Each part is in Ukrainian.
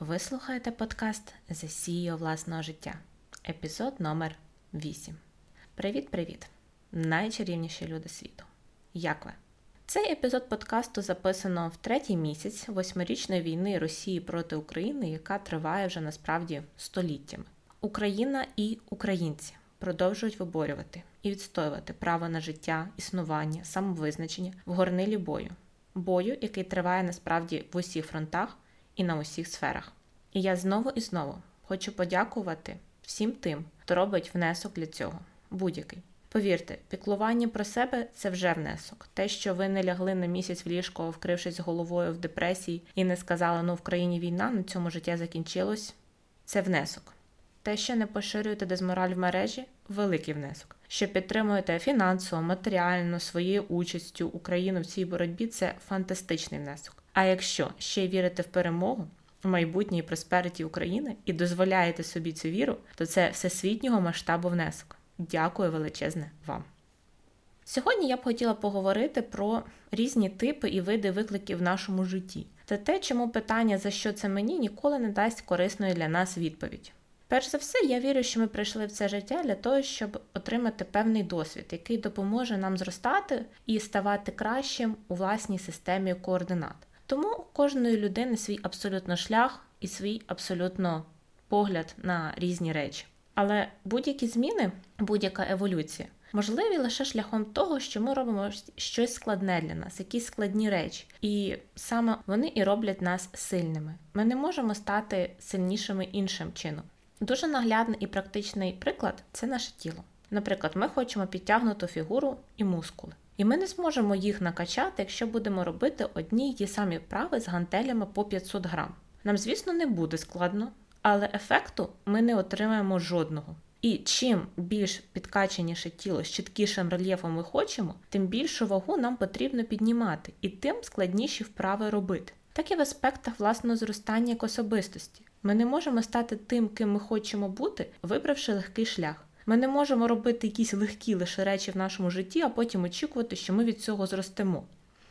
Ви слухаєте подкаст CEO власного життя, епізод номер 8. Привіт-привіт, найчарівніші люди світу. Як ви? Цей епізод подкасту записано в третій місяць восьмирічної війни Росії проти України, яка триває вже насправді століттями. Україна і українці продовжують виборювати і відстоювати право на життя, існування, самовизначення в горнилі бою, бою, який триває насправді в усіх фронтах і на усіх сферах. І я знову і знову хочу подякувати всім тим, хто робить внесок для цього, будь-який. Повірте, піклування про себе це вже внесок. Те, що ви не лягли на місяць в ліжко, вкрившись головою в депресії, і не сказали, ну в країні війна, на цьому життя закінчилось, це внесок. Те, що не поширюєте дезмораль в мережі великий внесок. Що підтримуєте фінансово, матеріально, своєю участю Україну в цій боротьбі це фантастичний внесок. А якщо ще вірите в перемогу, в майбутнє і України і дозволяєте собі цю віру, то це всесвітнього масштабу внесок. Дякую величезне вам. Сьогодні я б хотіла поговорити про різні типи і види викликів в нашому житті. Це те, чому питання за що це мені ніколи не дасть корисної для нас відповідь. Перш за все, я вірю, що ми прийшли в це життя для того, щоб отримати певний досвід, який допоможе нам зростати і ставати кращим у власній системі координат. Тому у кожної людини свій абсолютно шлях і свій абсолютно погляд на різні речі. Але будь-які зміни, будь-яка еволюція можливі лише шляхом того, що ми робимо щось складне для нас, якісь складні речі. І саме вони і роблять нас сильними. Ми не можемо стати сильнішими іншим чином. Дуже наглядний і практичний приклад це наше тіло. Наприклад, ми хочемо підтягнуту фігуру і мускули. І ми не зможемо їх накачати, якщо будемо робити одні й ті самі вправи з гантелями по 500 грам. Нам, звісно, не буде складно, але ефекту ми не отримаємо жодного. І чим більш підкачаніше тіло з чіткішим рельєфом ми хочемо, тим більшу вагу нам потрібно піднімати, і тим складніші вправи робити. Так і в аспектах власного зростання як особистості. Ми не можемо стати тим, ким ми хочемо бути, вибравши легкий шлях. Ми не можемо робити якісь легкі лише речі в нашому житті, а потім очікувати, що ми від цього зростемо.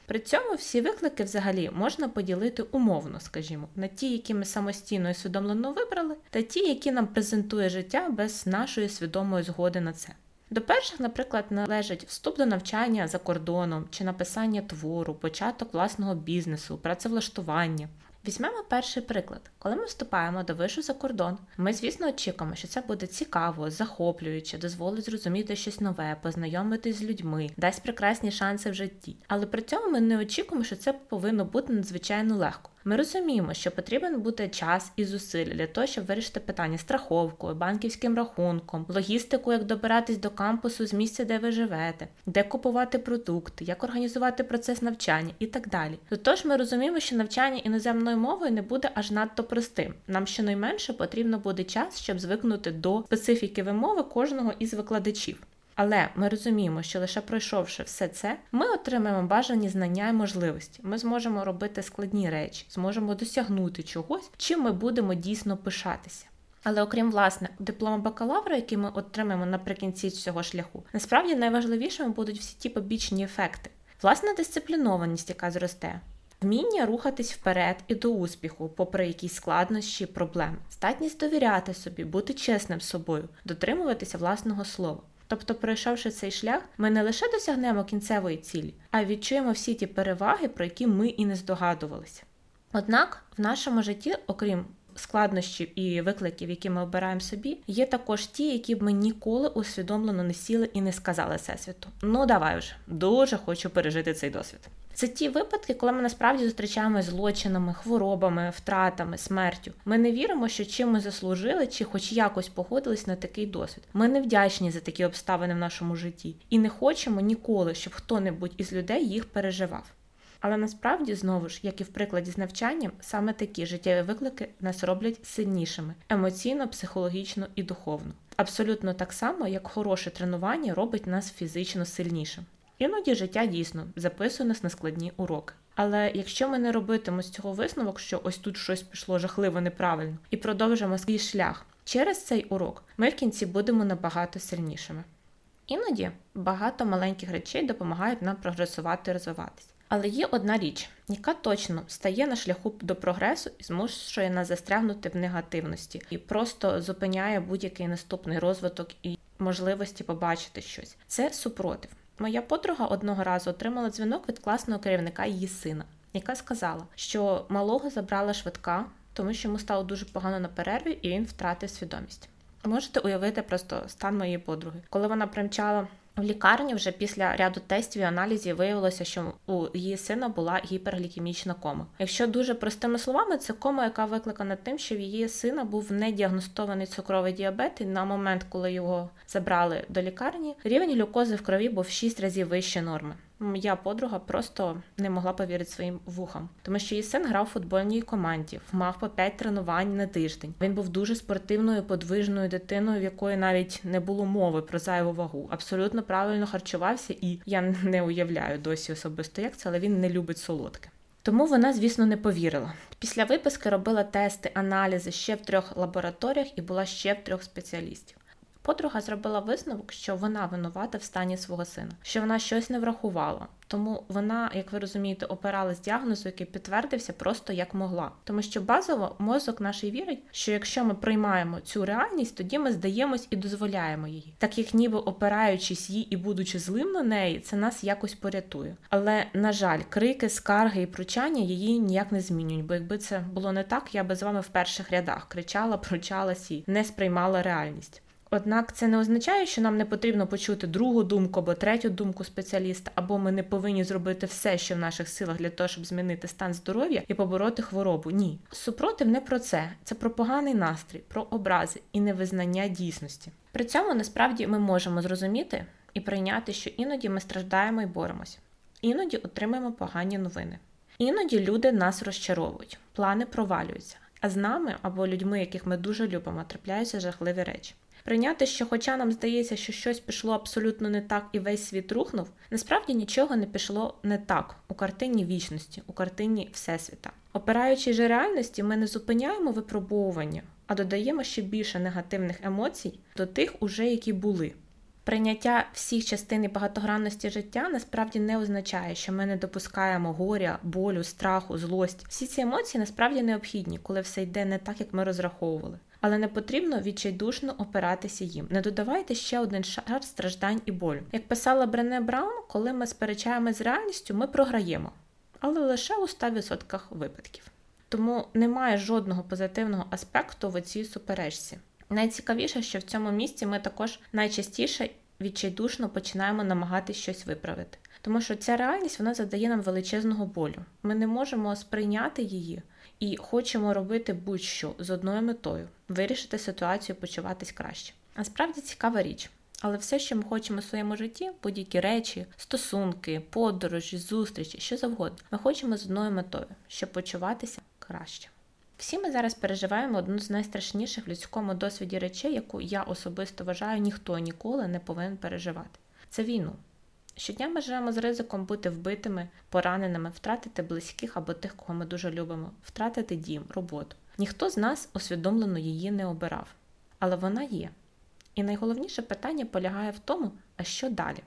При цьому всі виклики взагалі можна поділити умовно, скажімо, на ті, які ми самостійно і свідомлено вибрали, та ті, які нам презентує життя без нашої свідомої згоди на це. До перших, наприклад, належить вступ до навчання за кордоном чи написання твору, початок власного бізнесу, працевлаштування. Візьмемо перший приклад. Коли ми вступаємо до вишу за кордон, ми, звісно, очікуємо, що це буде цікаво, захоплююче, дозволить зрозуміти щось нове, познайомитись з людьми, дасть прекрасні шанси в житті. Але при цьому ми не очікуємо, що це повинно бути надзвичайно легко. Ми розуміємо, що потрібен бути час і зусиль для того, щоб вирішити питання страховкою, банківським рахунком, логістику, як добиратись до кампусу з місця, де ви живете, де купувати продукти, як організувати процес навчання і так далі. Тож ми розуміємо, що навчання іноземною мовою не буде аж надто простим. Нам щонайменше потрібно буде час, щоб звикнути до специфіки вимови кожного із викладачів. Але ми розуміємо, що лише пройшовши все це, ми отримаємо бажані знання і можливості. Ми зможемо робити складні речі, зможемо досягнути чогось, чим ми будемо дійсно пишатися. Але окрім власне диплома бакалавра, який ми отримаємо наприкінці цього шляху, насправді найважливішими будуть всі ті побічні ефекти. Власна дисциплінованість, яка зросте, вміння рухатись вперед і до успіху, попри якісь складнощі, проблеми, здатність довіряти собі, бути чесним з собою, дотримуватися власного слова. Тобто, пройшовши цей шлях, ми не лише досягнемо кінцевої цілі, а відчуємо всі ті переваги, про які ми і не здогадувалися. Однак в нашому житті, окрім складнощів і викликів, які ми обираємо собі, є також ті, які б ми ніколи усвідомлено не сіли і не сказали всесвіту. Ну давай вже дуже хочу пережити цей досвід. Це ті випадки, коли ми насправді зустрічаємося злочинами, хворобами, втратами, смертю. Ми не віримо, що чим ми заслужили, чи хоч якось погодились на такий досвід. Ми не вдячні за такі обставини в нашому житті і не хочемо ніколи, щоб хто-небудь із людей їх переживав. Але насправді, знову ж, як і в прикладі з навчанням, саме такі життєві виклики нас роблять сильнішими емоційно, психологічно і духовно. Абсолютно так само, як хороше тренування робить нас фізично сильнішим. Іноді життя дійсно записує нас на складні уроки. Але якщо ми не робитимо з цього висновок, що ось тут щось пішло жахливо неправильно, і продовжимо свій шлях через цей урок, ми в кінці будемо набагато сильнішими. Іноді багато маленьких речей допомагають нам прогресувати і розвиватись. Але є одна річ, яка точно стає на шляху до прогресу і змушує нас застрягнути в негативності і просто зупиняє будь-який наступний розвиток і можливості побачити щось. Це супротив. Моя подруга одного разу отримала дзвінок від класного керівника її сина, яка сказала, що малого забрала швидка, тому що йому стало дуже погано на перерві, і він втратив свідомість. Можете уявити просто стан моєї подруги, коли вона примчала в лікарні вже після ряду тестів і аналізів виявилося, що у її сина була гіперглікемічна кома. Якщо дуже простими словами, це кома, яка викликана тим, що в її сина був недіагностований цукровий діабет, і на момент, коли його забрали до лікарні, рівень глюкози в крові був в 6 разів вище норми. Моя подруга просто не могла повірити своїм вухам, тому що її син грав у футбольній команді, мав по 5 тренувань на тиждень. Він був дуже спортивною, подвижною дитиною, в якої навіть не було мови про зайву вагу. Абсолютно правильно харчувався, і я не уявляю досі особисто, як це, але він не любить солодке. Тому вона, звісно, не повірила. Після виписки робила тести, аналізи ще в трьох лабораторіях і була ще в трьох спеціалістів. Подруга зробила висновок, що вона винувата в стані свого сина, що вона щось не врахувала. Тому вона, як ви розумієте, опиралась діагнозу, який підтвердився просто як могла. Тому що базово мозок наш вірить, що якщо ми приймаємо цю реальність, тоді ми здаємось і дозволяємо її, так як ніби опираючись їй і будучи злим на неї, це нас якось порятує. Але на жаль, крики, скарги і пручання її ніяк не змінюють. Бо якби це було не так, я би з вами в перших рядах кричала, пручалась і не сприймала реальність. Однак це не означає, що нам не потрібно почути другу думку або третю думку спеціаліста, або ми не повинні зробити все, що в наших силах для того, щоб змінити стан здоров'я і побороти хворобу. Ні, супротив не про це. Це про поганий настрій, про образи і невизнання дійсності. При цьому насправді ми можемо зрозуміти і прийняти, що іноді ми страждаємо і боремося, іноді отримаємо погані новини. Іноді люди нас розчаровують, плани провалюються, а з нами або людьми, яких ми дуже любимо, трапляються жахливі речі. Прийняти, що, хоча нам здається, що щось пішло абсолютно не так і весь світ рухнув, насправді нічого не пішло не так у картині вічності, у картині Всесвіта. Опираючись же реальності, ми не зупиняємо випробовування, а додаємо ще більше негативних емоцій до тих, уже які були. Прийняття всіх частин і багатогранності життя насправді не означає, що ми не допускаємо горя, болю, страху, злость. Всі ці емоції насправді необхідні, коли все йде не так, як ми розраховували але не потрібно відчайдушно опиратися їм. Не додавайте ще один шар страждань і болю. Як писала Брене Браун, коли ми сперечаємось з реальністю, ми програємо, але лише у 100% випадків. Тому немає жодного позитивного аспекту в цій суперечці. Найцікавіше, що в цьому місці ми також найчастіше відчайдушно починаємо намагатися щось виправити. Тому що ця реальність вона задає нам величезного болю. Ми не можемо сприйняти її і хочемо робити будь-що з одною метою вирішити ситуацію, почуватись краще. Насправді цікава річ. Але все, що ми хочемо в своєму житті, будь-які речі, стосунки, подорожі, зустрічі, що завгодно, ми хочемо з одною метою, щоб почуватися краще. Всі ми зараз переживаємо одну з найстрашніших в людському досвіді речей, яку я особисто вважаю, ніхто ніколи не повинен переживати. Це війну. Щодня ми живемо з ризиком бути вбитими, пораненими, втратити близьких або тих, кого ми дуже любимо, втратити дім, роботу. Ніхто з нас усвідомлено її не обирав, але вона є. І найголовніше питання полягає в тому, а що далі?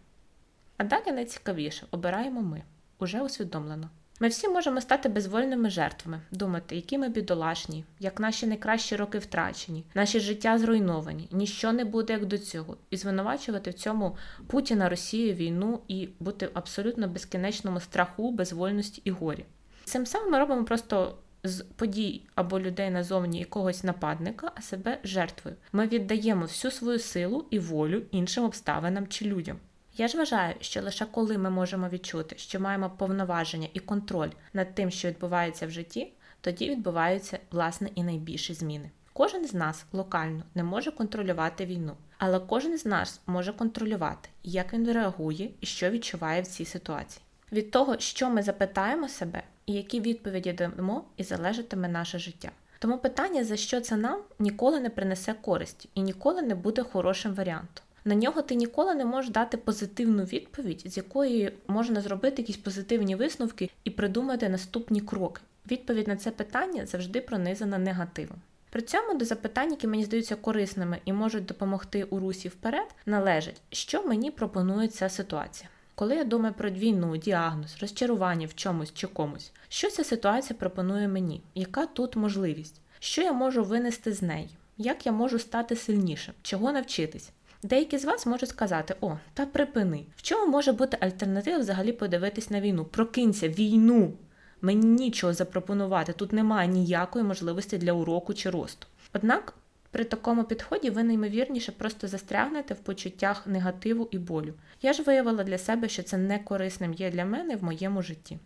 А далі найцікавіше обираємо ми уже усвідомлено. Ми всі можемо стати безвольними жертвами, думати, які ми бідолашні, як наші найкращі роки втрачені, наші життя зруйновані, ніщо не буде як до цього, і звинувачувати в цьому Путіна, Росію, війну і бути в абсолютно безкінечному страху, безвольності і горі. Цим самим ми робимо просто з подій або людей назовні якогось нападника, а себе жертвою. Ми віддаємо всю свою силу і волю іншим обставинам чи людям. Я ж вважаю, що лише коли ми можемо відчути, що маємо повноваження і контроль над тим, що відбувається в житті, тоді відбуваються власне і найбільші зміни. Кожен з нас локально не може контролювати війну, але кожен з нас може контролювати, як він реагує і що відчуває в цій ситуації. Від того, що ми запитаємо себе і які відповіді дамо, і залежатиме наше життя. Тому питання, за що це нам, ніколи не принесе користі і ніколи не буде хорошим варіантом на нього ти ніколи не можеш дати позитивну відповідь, з якої можна зробити якісь позитивні висновки і придумати наступні кроки. Відповідь на це питання завжди пронизана негативом. При цьому до запитань, які мені здаються корисними і можуть допомогти у русі вперед, належить, що мені пропонує ця ситуація. Коли я думаю про війну, діагноз, розчарування в чомусь чи комусь, що ця ситуація пропонує мені? Яка тут можливість? Що я можу винести з неї? Як я можу стати сильнішим? Чого навчитись? Деякі з вас можуть сказати: о, та припини. В чому може бути альтернатива взагалі подивитись на війну? Прокинься, війну! Мені нічого запропонувати, тут немає ніякої можливості для уроку чи росту. Однак при такому підході ви неймовірніше просто застрягнете в почуттях негативу і болю. Я ж виявила для себе, що це не корисним є для мене в моєму житті.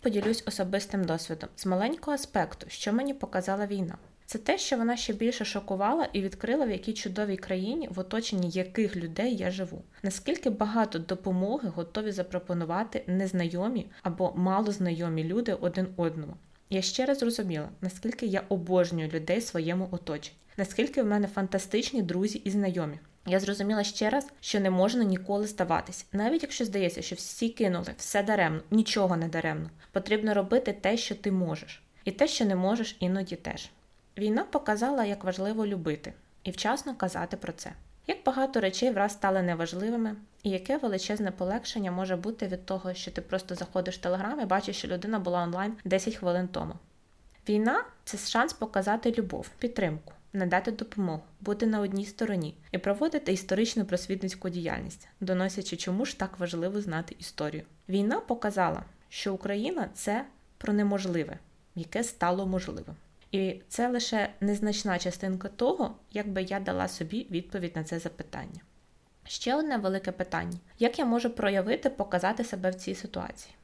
Поділюсь особистим досвідом з маленького аспекту, що мені показала війна. Це те, що вона ще більше шокувала і відкрила, в якій чудовій країні, в оточенні яких людей я живу. Наскільки багато допомоги готові запропонувати незнайомі або малознайомі люди один одному. Я ще раз зрозуміла, наскільки я обожнюю людей в своєму оточенні, наскільки в мене фантастичні друзі і знайомі. Я зрозуміла ще раз, що не можна ніколи здаватись, навіть якщо здається, що всі кинули, все даремно, нічого не даремно. Потрібно робити те, що ти можеш, і те, що не можеш, іноді теж. Війна показала, як важливо любити і вчасно казати про це. Як багато речей враз стали неважливими, і яке величезне полегшення може бути від того, що ти просто заходиш в телеграм і бачиш, що людина була онлайн 10 хвилин тому. Війна це шанс показати любов, підтримку, надати допомогу, бути на одній стороні і проводити історичну просвітницьку діяльність, доносячи, чому ж так важливо знати історію. Війна показала, що Україна це про неможливе, яке стало можливим. І це лише незначна частинка того, як би я дала собі відповідь на це запитання. Ще одне велике питання: як я можу проявити, показати себе в цій ситуації?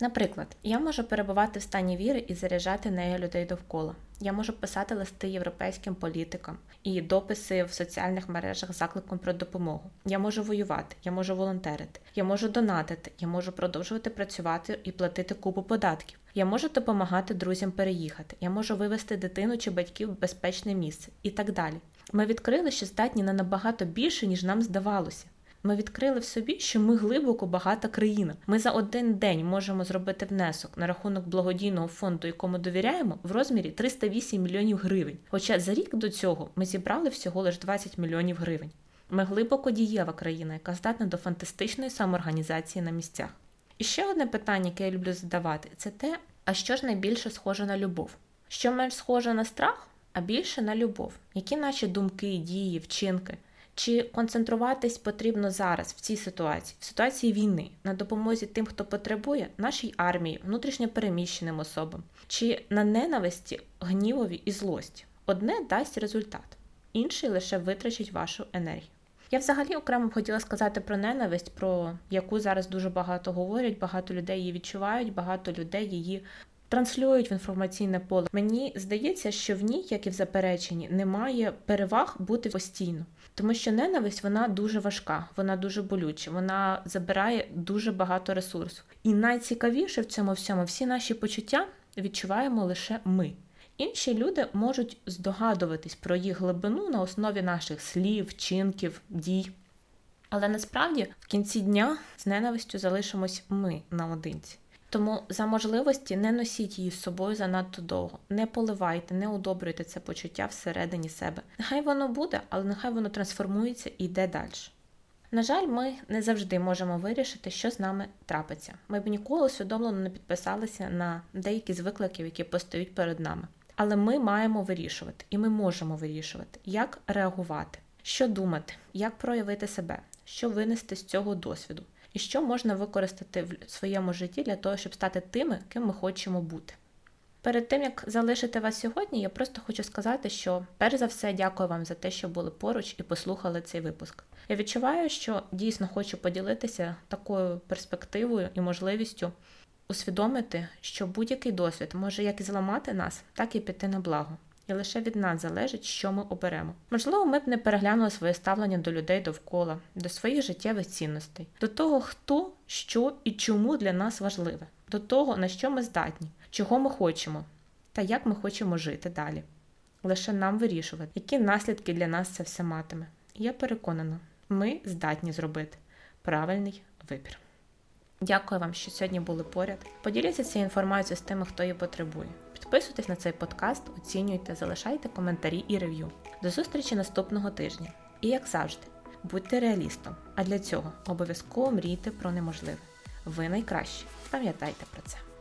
Наприклад, я можу перебувати в стані віри і заряджати нею людей довкола. Я можу писати листи європейським політикам і дописи в соціальних мережах з закликом про допомогу. Я можу воювати, я можу волонтерити, я можу донатити, я можу продовжувати працювати і платити купу податків. Я можу допомагати друзям переїхати, я можу вивести дитину чи батьків в безпечне місце і так далі. Ми відкрили, що здатні на набагато більше, ніж нам здавалося. Ми відкрили в собі, що ми глибоко багата країна. Ми за один день можемо зробити внесок на рахунок благодійного фонду, якому довіряємо, в розмірі 308 мільйонів гривень. Хоча за рік до цього ми зібрали всього лише 20 мільйонів гривень. Ми глибоко дієва країна, яка здатна до фантастичної самоорганізації на місцях. Ще одне питання, яке я люблю задавати, це те, а що ж найбільше схоже на любов? Що менш схоже на страх, а більше на любов? Які наші думки, дії, вчинки? Чи концентруватись потрібно зараз в цій ситуації, в ситуації війни, на допомозі тим, хто потребує, нашій армії, внутрішньо переміщеним особам, чи на ненависті, гнівові і злості? Одне дасть результат, інший лише витрачить вашу енергію. Я взагалі окремо б хотіла сказати про ненависть, про яку зараз дуже багато говорять, багато людей її відчувають, багато людей її транслюють в інформаційне поле. Мені здається, що в ній, як і в запереченні, немає переваг бути постійно, тому що ненависть вона дуже важка, вона дуже болюча, вона забирає дуже багато ресурсу. І найцікавіше в цьому всьому всі наші почуття відчуваємо лише ми. Інші люди можуть здогадуватись про їх глибину на основі наших слів, вчинків, дій. Але насправді в кінці дня з ненавистю залишимось ми наодинці. Тому за можливості не носіть її з собою занадто довго, не поливайте, не удобрюйте це почуття всередині себе. Нехай воно буде, але нехай воно трансформується і йде далі. На жаль, ми не завжди можемо вирішити, що з нами трапиться. Ми б ніколи усвідомлено не підписалися на деякі з викликів, які постають перед нами. Але ми маємо вирішувати, і ми можемо вирішувати, як реагувати, що думати, як проявити себе, що винести з цього досвіду і що можна використати в своєму житті для того, щоб стати тими, ким ми хочемо бути. Перед тим, як залишити вас сьогодні, я просто хочу сказати, що перш за все дякую вам за те, що були поруч і послухали цей випуск. Я відчуваю, що дійсно хочу поділитися такою перспективою і можливістю усвідомити, що будь-який досвід може як і зламати нас, так і піти на благо і лише від нас залежить, що ми оберемо. Можливо, ми б не переглянули своє ставлення до людей довкола, до своїх життєвих цінностей, до того, хто, що і чому для нас важливе, до того, на що ми здатні, чого ми хочемо, та як ми хочемо жити далі. Лише нам вирішувати, які наслідки для нас це все матиме. І я переконана, ми здатні зробити правильний вибір. Дякую вам, що сьогодні були поряд. Поділіться цією інформацією з тими, хто її потребує. Підписуйтесь на цей подкаст, оцінюйте, залишайте коментарі і рев'ю. До зустрічі наступного тижня. І як завжди, Будьте реалістом, а для цього обов'язково мрійте про неможливе. Ви найкращі. Пам'ятайте про це.